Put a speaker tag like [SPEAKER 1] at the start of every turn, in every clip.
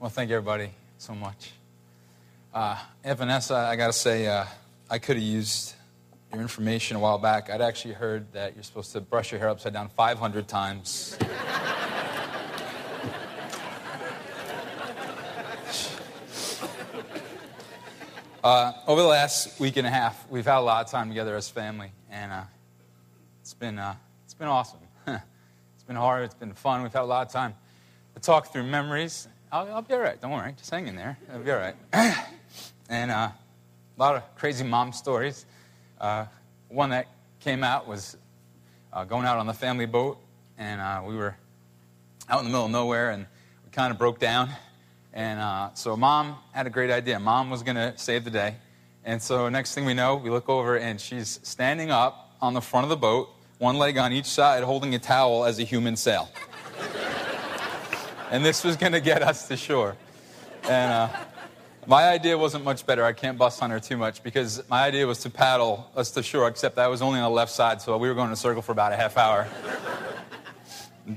[SPEAKER 1] Well, thank you, everybody, so much. Uh, Vanessa, I got to say, uh, I could have used your information a while back. I'd actually heard that you're supposed to brush your hair upside down 500 times. uh, over the last week and a half, we've had a lot of time together as family, and uh, it's been uh, it's been awesome. it's been hard. It's been fun. We've had a lot of time to talk through memories. I'll, I'll be all right. Don't worry. Just hang in there. I'll be all right. and uh, a lot of crazy mom stories. Uh, one that came out was uh, going out on the family boat, and uh, we were out in the middle of nowhere, and we kind of broke down. And uh, so mom had a great idea. Mom was going to save the day. And so next thing we know, we look over, and she's standing up on the front of the boat, one leg on each side, holding a towel as a human sail. And this was going to get us to shore. And uh, my idea wasn't much better. I can't bust on her too much because my idea was to paddle us to shore, except that was only on the left side, so we were going in a circle for about a half hour.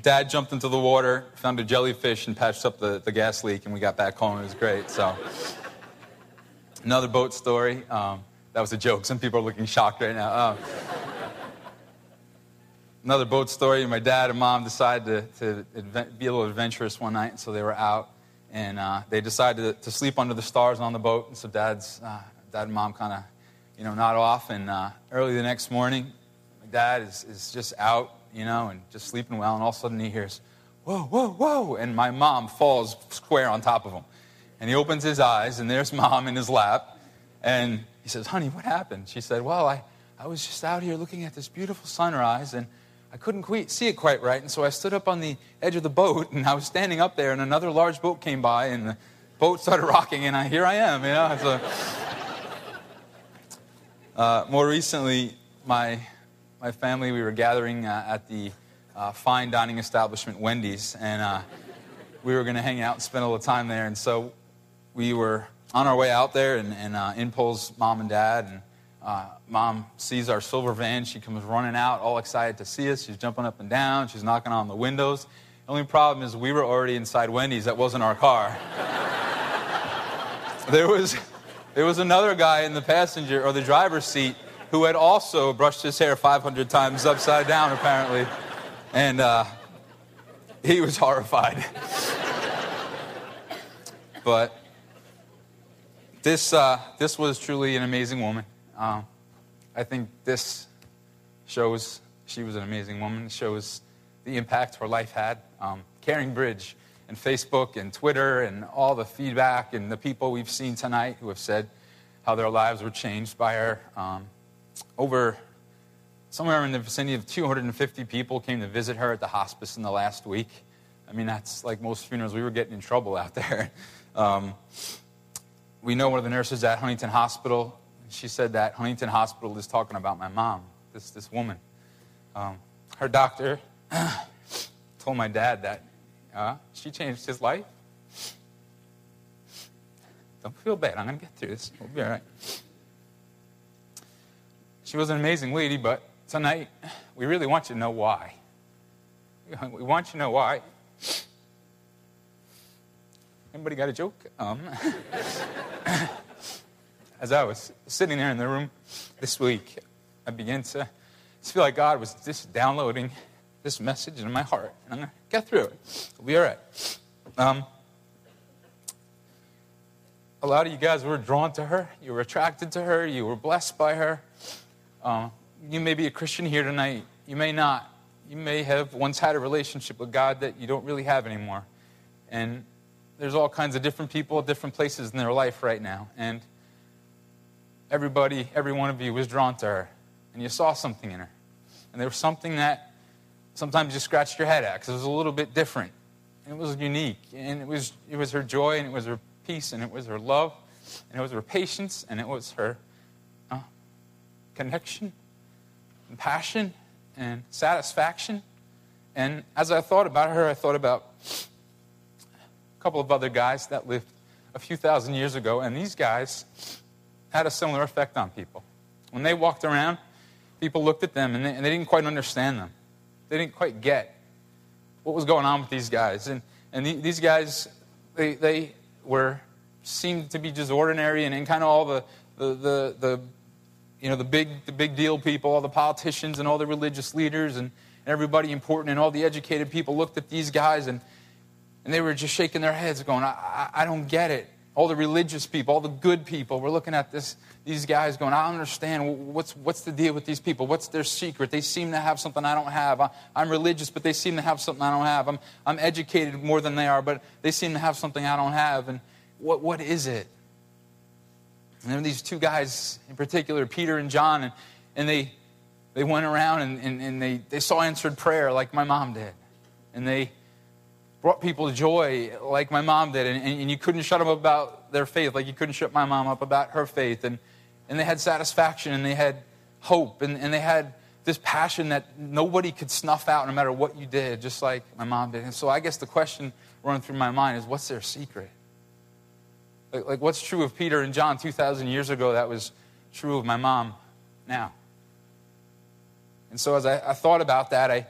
[SPEAKER 1] Dad jumped into the water, found a jellyfish, and patched up the, the gas leak, and we got back home. It was great. So, another boat story. Um, that was a joke. Some people are looking shocked right now. Um, another boat story. My dad and mom decided to, to be a little adventurous one night, so they were out and uh, they decided to, to, sleep under the stars on the boat. And so dad's, uh, dad and mom kind of, you know, nod off. And uh, early the next morning, my dad is, is just out, you know, and just sleeping well. And all of a sudden he hears, whoa, whoa, whoa. And my mom falls square on top of him. And he opens his eyes, and there's mom in his lap. And he says, honey, what happened? She said, well, I, I was just out here looking at this beautiful sunrise, and I couldn't see it quite right, and so I stood up on the edge of the boat, and I was standing up there, and another large boat came by, and the boat started rocking, and I, here I am, you know. So, uh, more recently, my my family we were gathering uh, at the uh, fine dining establishment Wendy's, and uh, we were going to hang out and spend a little time there, and so we were on our way out there, and, and uh, in pulls mom and dad, and uh, mom sees our silver van. She comes running out, all excited to see us. She's jumping up and down. She's knocking on the windows. The only problem is we were already inside Wendy's. That wasn't our car. there, was, there was another guy in the passenger or the driver's seat who had also brushed his hair 500 times upside down, apparently. And uh, he was horrified. but this, uh, this was truly an amazing woman. Um, I think this shows she was an amazing woman, shows the impact her life had. Um, Caring Bridge and Facebook and Twitter and all the feedback and the people we've seen tonight who have said how their lives were changed by her. Um, over somewhere in the vicinity of 250 people came to visit her at the hospice in the last week. I mean, that's like most funerals. We were getting in trouble out there. Um, we know one of the nurses at Huntington Hospital she said that Huntington Hospital is talking about my mom, this, this woman. Um, her doctor told my dad that uh, she changed his life. Don't feel bad. I'm going to get through this. We'll be all right. She was an amazing lady, but tonight we really want you to know why. We want you to know why. Anybody got a joke? Um, as I was sitting there in the room this week, I began to feel like God was just downloading this message into my heart. And I'm going to get through it. It'll be all right. Um, a lot of you guys were drawn to her. You were attracted to her. You were blessed by her. Uh, you may be a Christian here tonight. You may not. You may have once had a relationship with God that you don't really have anymore. And there's all kinds of different people different places in their life right now. And everybody, every one of you was drawn to her, and you saw something in her. And there was something that sometimes you scratched your head at because it was a little bit different. It was unique, and it was, it was her joy, and it was her peace, and it was her love, and it was her patience, and it was her uh, connection, and passion, and satisfaction. And as I thought about her, I thought about a couple of other guys that lived a few thousand years ago, and these guys had a similar effect on people. When they walked around, people looked at them and they, and they didn't quite understand them. They didn't quite get what was going on with these guys. And, and the, these guys they, they were seemed to be just ordinary and, and kind of all the, the, the, the, you know, the big, the big deal people, all the politicians and all the religious leaders and and everybody important and all the educated people looked at these guys and, and they were just shaking their heads going, I, I, I don't get it. All the religious people, all the good people We're looking at this, these guys going, I don't understand. What's, what's the deal with these people? What's their secret? They seem to have something I don't have. I, am religious, but they seem to have something I don't have. I'm, I'm educated more than they are, but they seem to have something I don't have. And what, what is it? And were these two guys in particular, Peter and John, and, and they, they went around and, and, and they, they saw answered prayer like my mom did. And they brought people joy like my mom did. And, and, you couldn't shut them up about their faith like you couldn't shut my mom up about her faith. And, and they had satisfaction and they had hope and, and they had this passion that nobody could snuff out no matter what you did, just like my mom did. And so I guess the question running through my mind is what's their secret? Like, like, what's true of Peter and John 2,000 years ago that was true of my mom now? And so as I, I thought about that, I,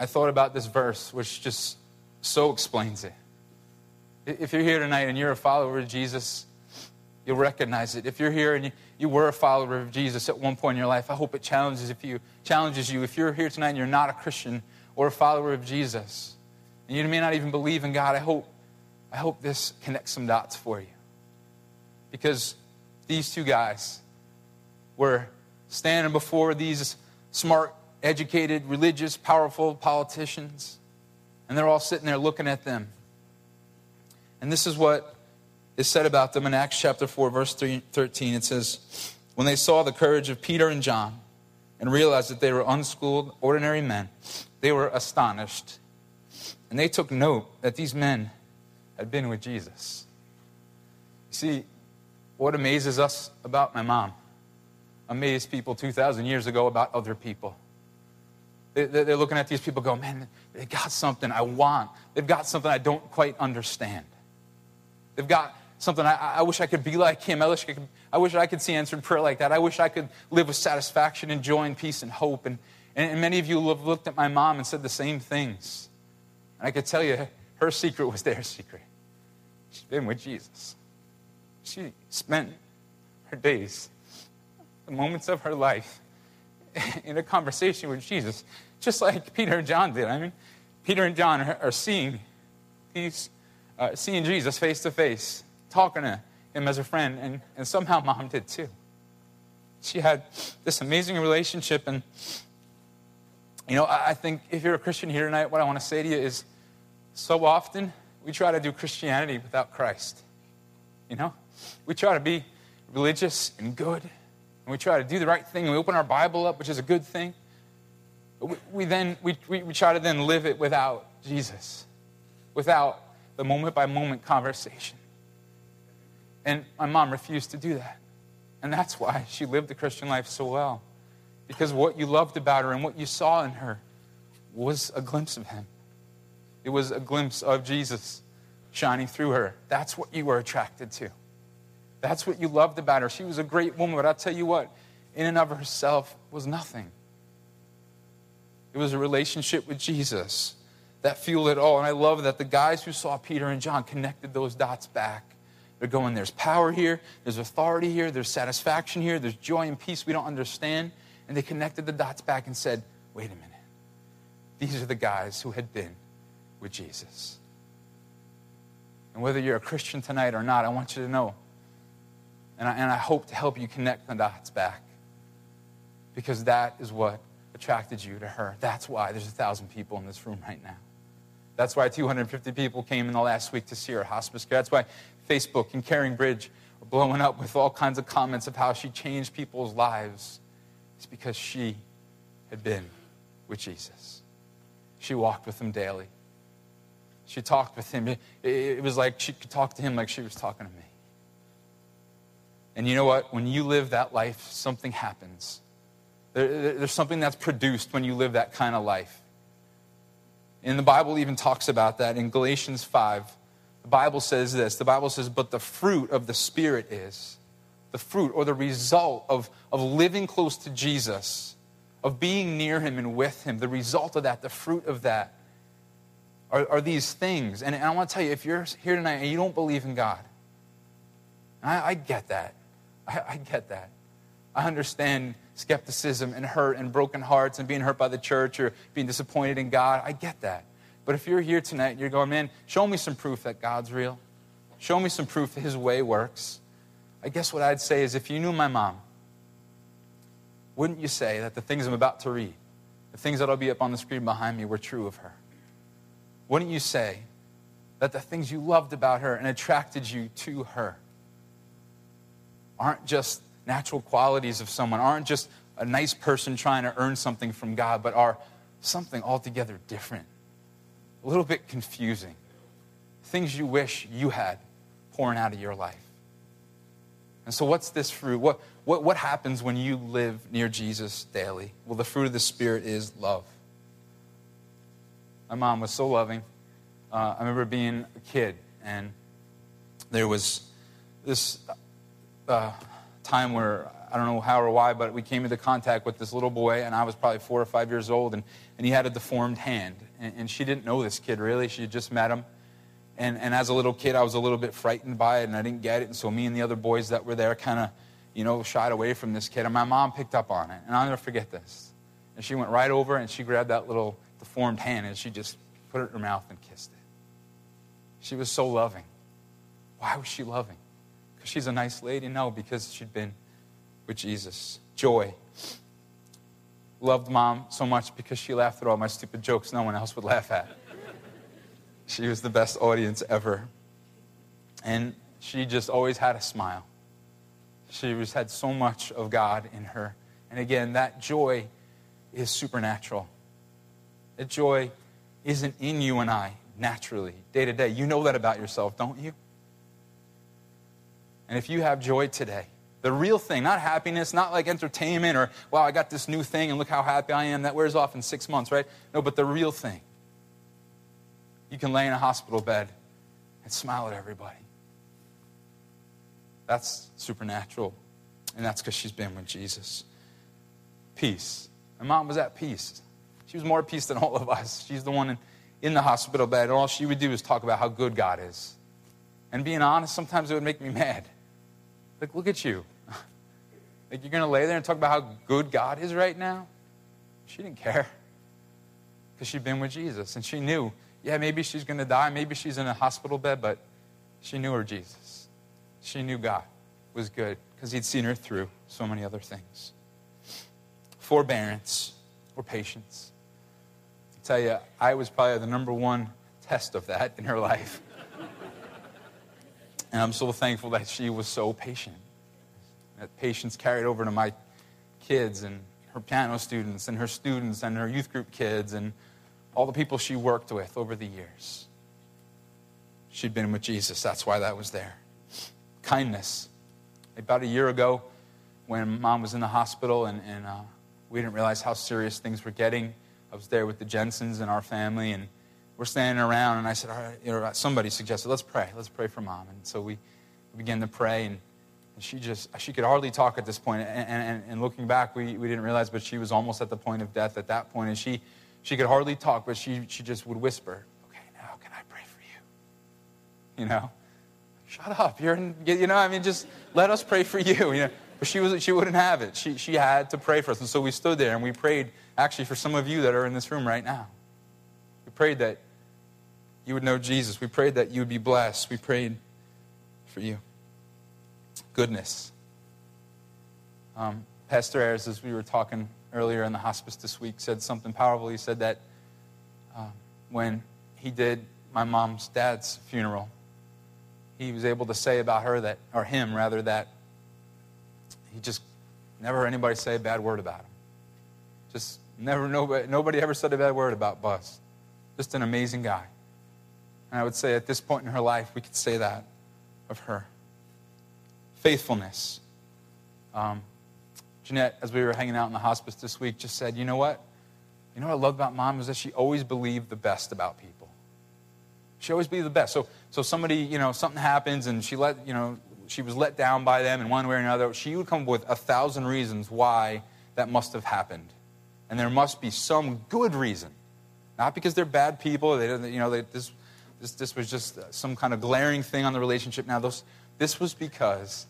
[SPEAKER 1] I thought about this verse, which just so explains it. If you're here tonight and you're a follower of Jesus, you'll recognize it. If you're here and you, you were a follower of Jesus at one point in your life, I hope it challenges if you challenges you. If you're here tonight and you're not a Christian or a follower of Jesus, and you may not even believe in God, I hope I hope this connects some dots for you. Because these two guys were standing before these smart, educated, religious, powerful politicians, and they're all sitting there looking at them. And this is what is said about them in Acts chapter 4, verse 13. It says, When they saw the courage of Peter and John and realized that they were unschooled, ordinary men, they were astonished. And they took note that these men had been with Jesus. You see, what amazes us about my mom amazed people 2,000 years ago about other people. They're looking at these people go, man, they got something I want. They've got something I don't quite understand. They've got something I, I wish I could be like him. I wish I, could, I wish I could see answered prayer like that. I wish I could live with satisfaction and joy and peace and hope. And, and many of you have looked at my mom and said the same things. And I could tell you, her secret was their secret. She's been with Jesus. She spent her days, the moments of her life, in a conversation with Jesus, just like Peter and John did. I mean, Peter and John are, seeing these, uh, seeing Jesus face to face, talking to him as a friend, and, and somehow mom did too. She had this amazing relationship, and you know, I think if you're a Christian here tonight, what I want to say to you is so often we try to do Christianity without Christ. You know? We try to be religious and good, and we try to do the right thing, and we open our Bible up, which is a good thing. But we, we then we, we, we try to then live it without Jesus, without the moment by moment conversation. And my mom refused to do that. And that's why she lived the Christian life so well. Because what you loved about her and what you saw in her was a glimpse of Him. It was a glimpse of Jesus shining through her. That's what you were attracted to. That's what you loved about her. She was a great woman, but I'll tell you what, in and of herself was nothing. It was a relationship with Jesus that fueled it all. And I love that the guys who saw Peter and John connected those dots back. They're going, there's power here, there's authority here, there's satisfaction here, there's joy and peace we don't understand. And they connected the dots back and said, wait a minute. These are the guys who had been with Jesus. And whether you're a Christian tonight or not, I want you to know. And I, and I hope to help you connect the dots back. Because that is what attracted you to her. That's why there's a thousand people in this room right now. That's why 250 people came in the last week to see her hospice care. That's why Facebook and Caring Bridge are blowing up with all kinds of comments of how she changed people's lives. It's because she had been with Jesus. She walked with him daily. She talked with him. It was like she could talk to him like she was talking to me. And you know what? When you live that life, something happens. There's something that's produced when you live that kind of life. And the Bible even talks about that in Galatians 5. The Bible says this the Bible says, But the fruit of the Spirit is the fruit or the result of, of living close to Jesus, of being near Him and with Him. The result of that, the fruit of that are, are these things. And, and I want to tell you, if you're here tonight and you don't believe in God, I, I get that. I, I get that. I understand skepticism and hurt and broken hearts and being hurt by the church or being disappointed in God. I get that. But if you're here tonight and you're going, man, show me some proof that God's real, show me some proof that His way works, I guess what I'd say is if you knew my mom, wouldn't you say that the things I'm about to read, the things that'll be up on the screen behind me, were true of her? Wouldn't you say that the things you loved about her and attracted you to her aren't just natural qualities of someone, aren't just a nice person trying to earn something from God, but are something altogether different, a little bit confusing. Things you wish you had pouring out of your life. And so, what's this fruit? What, what, what happens when you live near Jesus daily? Well, the fruit of the Spirit is love. My mom was so loving. Uh, I remember being a kid, and there was this time where I don't know how or why, but we came into contact with this little boy, and I was probably four or five years old, and, and he had a deformed hand. And, and she didn't know this kid really, she had just met him. And, and as a little kid, I was a little bit frightened by it, and I didn't get it. And so me and the other boys that were there kind of, you know, shied away from this kid. And my mom picked up on it, and I'll never forget this. And she went right over and she grabbed that little deformed hand, and she just put it in her mouth and kissed it. She was so loving. Why was she loving? Because she's a nice lady? No, because she'd been with Jesus. Joy. Loved mom so much because she laughed at all my stupid jokes no one else would laugh at. She was the best audience ever. And she just always had a smile. She was, had so much of God in her. And again, that joy is supernatural. That joy isn't in you and I naturally, day to day. You know that about yourself, don't you? And if you have joy today, the real thing, not happiness, not like entertainment or, wow, I got this new thing and look how happy I am, that wears off in six months, right? No, but the real thing. You can lay in a hospital bed and smile at everybody. That's supernatural. And that's because she's been with Jesus. Peace. My mom was at peace. She was more at peace than all of us. She's the one in, in the hospital bed, and all she would do is talk about how good God is. And being honest, sometimes it would make me mad. Like, look at you. like, you're going to lay there and talk about how good God is right now? She didn't care because she'd been with Jesus, and she knew, yeah, maybe she's going to die, maybe she's in a hospital bed, but she knew her Jesus. She knew God was good because he'd seen her through so many other things. Forbearance or patience. I tell you, I was probably the number one test of that in her life. And I'm so thankful that she was so patient. That patience carried over to my kids and her piano students and her students and her youth group kids and all the people she worked with over the years. She'd been with Jesus. That's why that was there. Kindness. About a year ago, when mom was in the hospital and, and uh, we didn't realize how serious things were getting, I was there with the Jensens and our family, and we're standing around, and I said, all right, you know, somebody suggested, let's pray. Let's pray for mom. And so we began to pray, and, and she just, she could hardly talk at this point. And, and, and looking back, we, we didn't realize, but she was almost at the point of death at that point, and she, she could hardly talk, but she, she just would whisper, okay, now can I pray for you? You know? Shut up. You're, in, you know, I mean, just let us pray for you. You know? But she, was, she wouldn't have it. She, she had to pray for us. And so we stood there and we prayed, actually, for some of you that are in this room right now. We prayed that you would know Jesus. We prayed that you would be blessed. We prayed for you. Goodness. Um, Pastor Ayers, as we were talking earlier in the hospice this week, said something powerful. He said that uh, when he did my mom's dad's funeral, he was able to say about her that, or him rather, that he just never heard anybody say a bad word about him. Just never, nobody, nobody ever said a bad word about Buzz. Just an amazing guy. And I would say at this point in her life, we could say that of her. Faithfulness. Um, Jeanette, as we were hanging out in the hospice this week, just said, you know what? You know what I love about mom is that she always believed the best about people. She always believed the best. So, so somebody, you know, something happens and she let, you know, she was let down by them in one way or another. She would come up with a thousand reasons why that must have happened. And there must be some good reason Not because they're bad people. They, you know, they, this, this, this was just some kind of glaring thing on the relationship. Now, those, this was because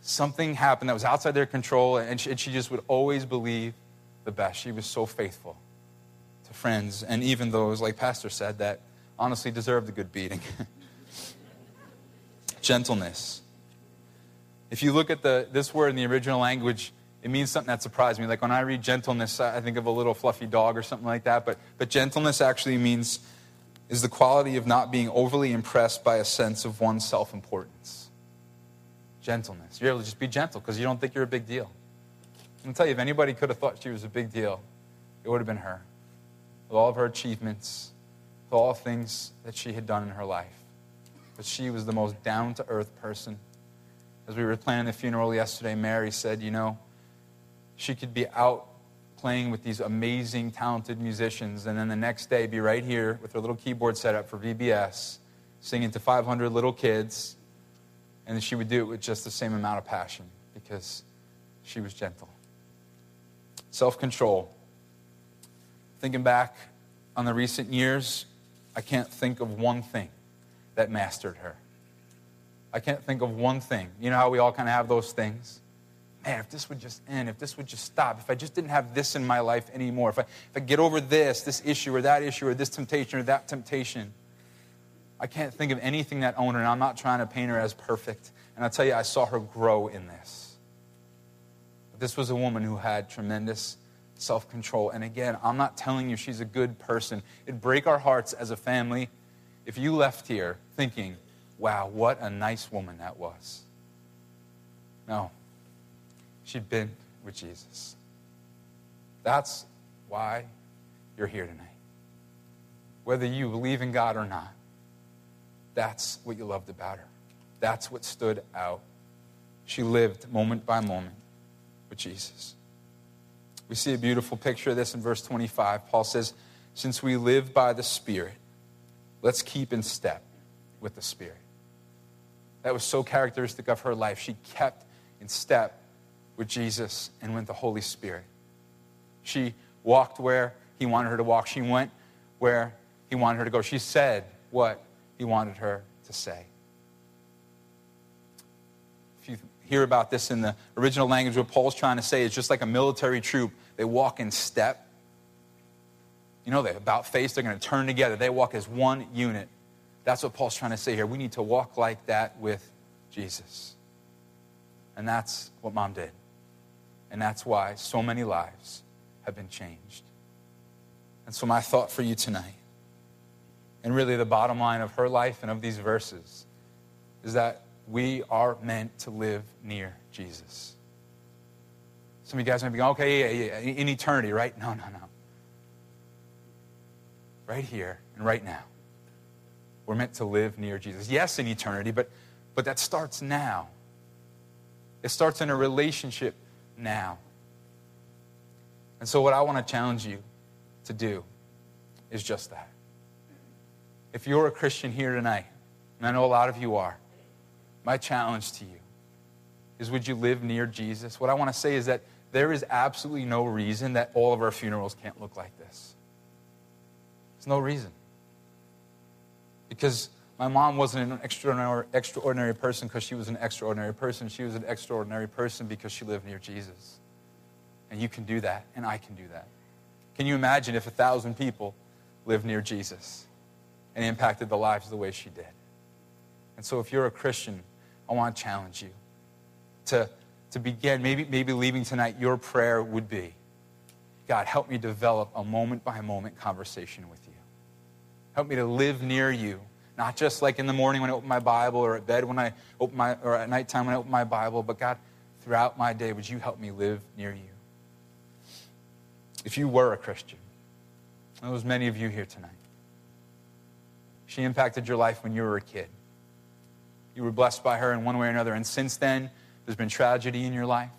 [SPEAKER 1] something happened that was outside their control, and she, and she just would always believe the best. She was so faithful to friends, and even those, like Pastor said, that honestly deserved a good beating. Gentleness. If you look at the, this word in the original language, it means something that surprised me. Like when I read gentleness, I think of a little fluffy dog or something like that. But, but gentleness actually means is the quality of not being overly impressed by a sense of one's self importance. Gentleness. You're able to just be gentle because you don't think you're a big deal. I'm going to tell you, if anybody could have thought she was a big deal, it would have been her. With all of her achievements, with all things that she had done in her life. But she was the most down to earth person. As we were planning the funeral yesterday, Mary said, You know, she could be out playing with these amazing, talented musicians, and then the next day be right here with her little keyboard set up for VBS, singing to 500 little kids, and she would do it with just the same amount of passion because she was gentle. Self control. Thinking back on the recent years, I can't think of one thing that mastered her. I can't think of one thing. You know how we all kind of have those things? Man, if this would just end, if this would just stop, if I just didn't have this in my life anymore, if I, if I get over this, this issue or that issue or this temptation or that temptation, I can't think of anything that owner, and I'm not trying to paint her as perfect. And I'll tell you, I saw her grow in this. But this was a woman who had tremendous self control. And again, I'm not telling you she's a good person. It'd break our hearts as a family if you left here thinking, wow, what a nice woman that was. No, she'd been with Jesus. That's why you're here tonight. Whether you believe in God or not, that's what you loved about her. That's what stood out. She lived moment by moment with Jesus. We see a beautiful picture of this in verse 25. Paul says, Since we live by the Spirit, let's keep in step with the Spirit. That was so characteristic of her life. She kept in step with Jesus and with the Holy Spirit. She walked where he wanted her to walk. She went where he wanted her to go. She said what he wanted her to say. If you hear about this in the original language, what Paul's trying to say is just like a military troop, they walk in step. You know, they about face, they're going to turn together. They walk as one unit. That's what Paul's trying to say here. We need to walk like that with Jesus. And that's what mom did. And that's why so many lives have been changed. And so, my thought for you tonight, and really the bottom line of her life and of these verses, is that we are meant to live near Jesus. Some of you guys might be going, okay, yeah, yeah, in eternity, right? No, no, no. Right here and right now. We're meant to live near Jesus. Yes, in eternity, but, but that starts now. It starts in a relationship now. And so, what I want to challenge you to do is just that. If you're a Christian here tonight, and I know a lot of you are, my challenge to you is would you live near Jesus? What I want to say is that there is absolutely no reason that all of our funerals can't look like this. There's no reason. Because my mom wasn't an extraordinary, extraordinary person because she was an extraordinary person. She was an extraordinary person because she lived near Jesus. And you can do that, and I can do that. Can you imagine if a thousand people lived near Jesus and impacted the lives the way she did? And so, if you're a Christian, I want to challenge you to, to begin. Maybe, maybe leaving tonight, your prayer would be God, help me develop a moment by moment conversation with you. Help me to live near you, not just like in the morning when I open my Bible or at bed when I open my, or at nighttime when I open my Bible, but God, throughout my day, would you help me live near you? If you were a Christian, and there was many of you here tonight, she impacted your life when you were a kid. You were blessed by her in one way or another. And since then, there's been tragedy in your life.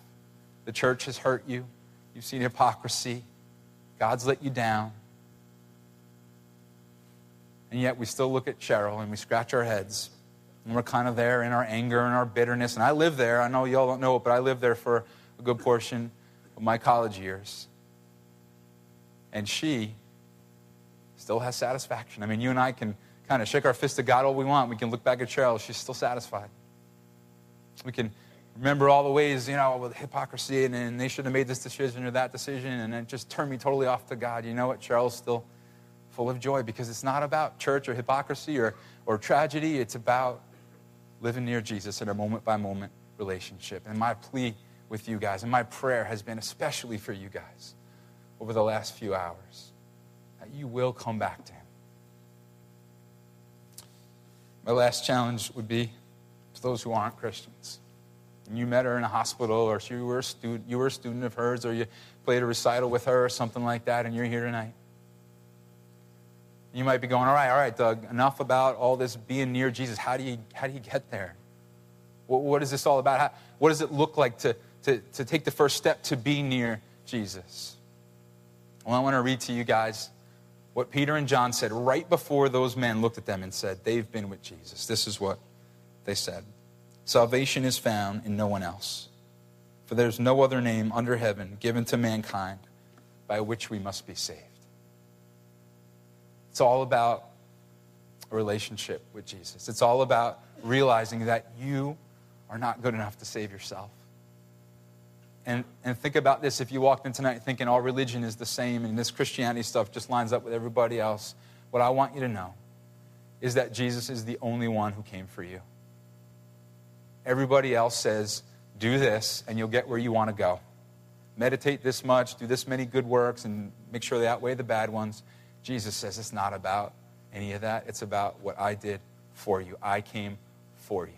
[SPEAKER 1] The church has hurt you. You've seen hypocrisy. God's let you down. And yet we still look at Cheryl and we scratch our heads. And we're kind of there in our anger and our bitterness. And I live there. I know y'all don't know it, but I lived there for a good portion of my college years. And she still has satisfaction. I mean, you and I can kind of shake our fist at God all we want. We can look back at Cheryl, she's still satisfied. We can remember all the ways, you know, with hypocrisy and, and they should have made this decision or that decision, and it just turned me totally off to God. You know what? Cheryl's still full of joy because it's not about church or hypocrisy or, or tragedy. It's about living near Jesus in a moment by moment relationship. And my plea with you guys, and my prayer has been especially for you guys over the last few hours, that you will come back to Him. My last challenge would be to those who aren't Christians. And you met her in a hospital, or you were, a student, you were a student of hers, or you played a recital with her, or something like that, and you're here tonight. You might be going, all right, all right, Doug, enough about all this being near Jesus. How do you, how do you get there? What, what is this all about? How, what does it look like to, to, to take the first step to be near Jesus? Well, I want to read to you guys what Peter and John said right before those men looked at them and said, They've been with Jesus. This is what they said Salvation is found in no one else, for there's no other name under heaven given to mankind by which we must be saved. It's all about a relationship with Jesus. It's all about realizing that you are not good enough to save yourself. And, and think about this if you walked in tonight thinking all religion is the same and this Christianity stuff just lines up with everybody else, what I want you to know is that Jesus is the only one who came for you. Everybody else says, do this and you'll get where you want to go. Meditate this much, do this many good works, and make sure they outweigh the bad ones. Jesus says it's not about any of that. It's about what I did for you. I came for you.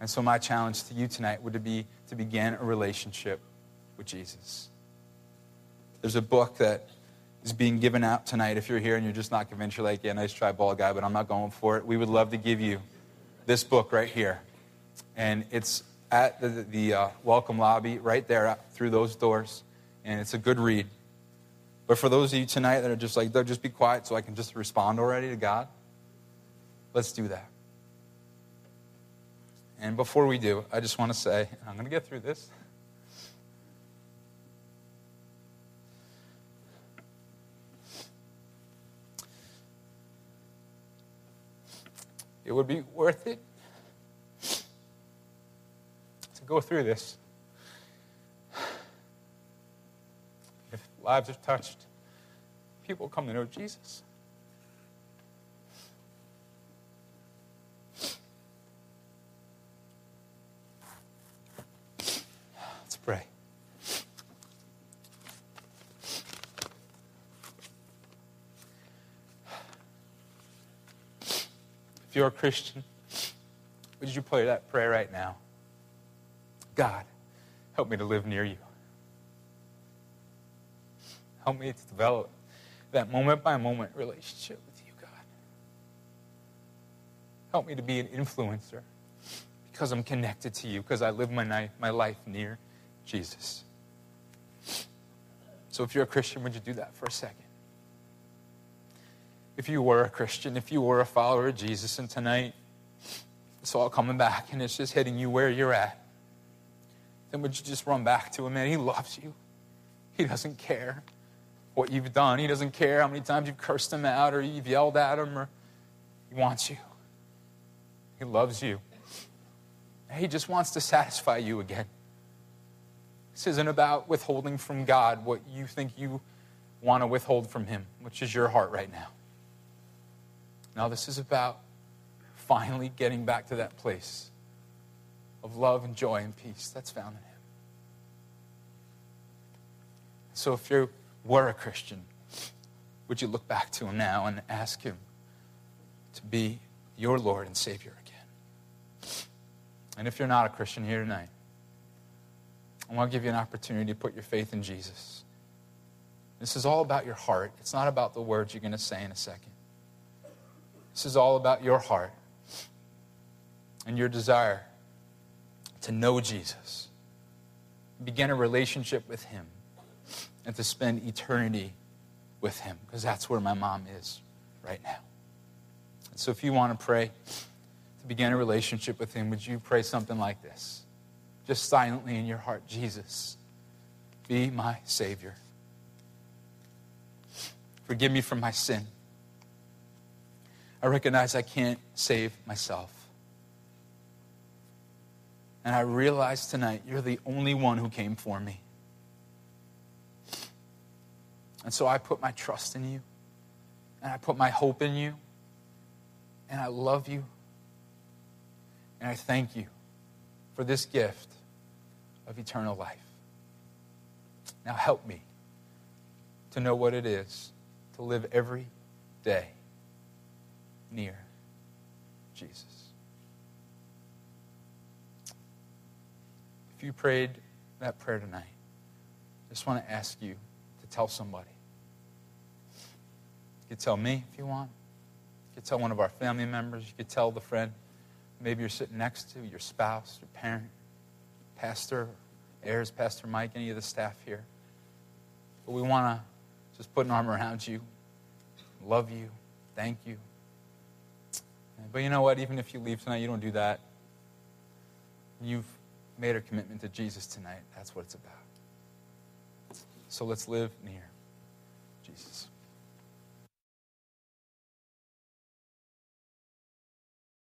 [SPEAKER 1] And so, my challenge to you tonight would be to begin a relationship with Jesus. There's a book that is being given out tonight. If you're here and you're just not convinced, you're like, yeah, nice try, ball guy, but I'm not going for it. We would love to give you this book right here. And it's at the, the uh, welcome lobby right there through those doors. And it's a good read. But for those of you tonight that are just like, just be quiet so I can just respond already to God, let's do that. And before we do, I just want to say, I'm going to get through this. It would be worth it to go through this lives are touched. People come to know Jesus. Let's pray. If you're a Christian, would you pray that prayer right now? God, help me to live near you. Help me to develop that moment by moment relationship with you, God. Help me to be an influencer because I'm connected to you, because I live my, my life near Jesus. So if you're a Christian, would you do that for a second? If you were a Christian, if you were a follower of Jesus, and tonight it's all coming back and it's just hitting you where you're at, then would you just run back to him, man? He loves you. He doesn't care what you've done. He doesn't care how many times you've cursed him out or you've yelled at him or he wants you. He loves you. He just wants to satisfy you again. This isn't about withholding from God what you think you want to withhold from him, which is your heart right now. Now, this is about finally getting back to that place of love and joy and peace that's found in him. So if you're were a Christian, would you look back to him now and ask him to be your Lord and Savior again? And if you're not a Christian here tonight, I want to give you an opportunity to put your faith in Jesus. This is all about your heart. It's not about the words you're going to say in a second. This is all about your heart and your desire to know Jesus, begin a relationship with Him and to spend eternity with Him, because that's where my mom is right now. And so if you want to pray to begin a relationship with Him, would you pray something like this? Just silently in your heart Jesus, be my Savior. Forgive me for my sin. I recognize I can't save myself. And I realize tonight you're the only one who came for me. And so I put my trust in you, and I put my hope in you, and I love you, and I thank you for this gift of eternal life. Now help me to know what it is to live every day near Jesus. If you prayed that prayer tonight, I just want to ask you to tell somebody. You could tell me if you want. You could tell one of our family members. You could tell the friend maybe you're sitting next to, your spouse, your parent, pastor, Ayers, Pastor Mike, any of the staff here. But we want to just put an arm around you, love you, thank you. But you know what? Even if you leave tonight, you don't do that. You've made a commitment to Jesus tonight. That's what it's about. So let's live near Jesus.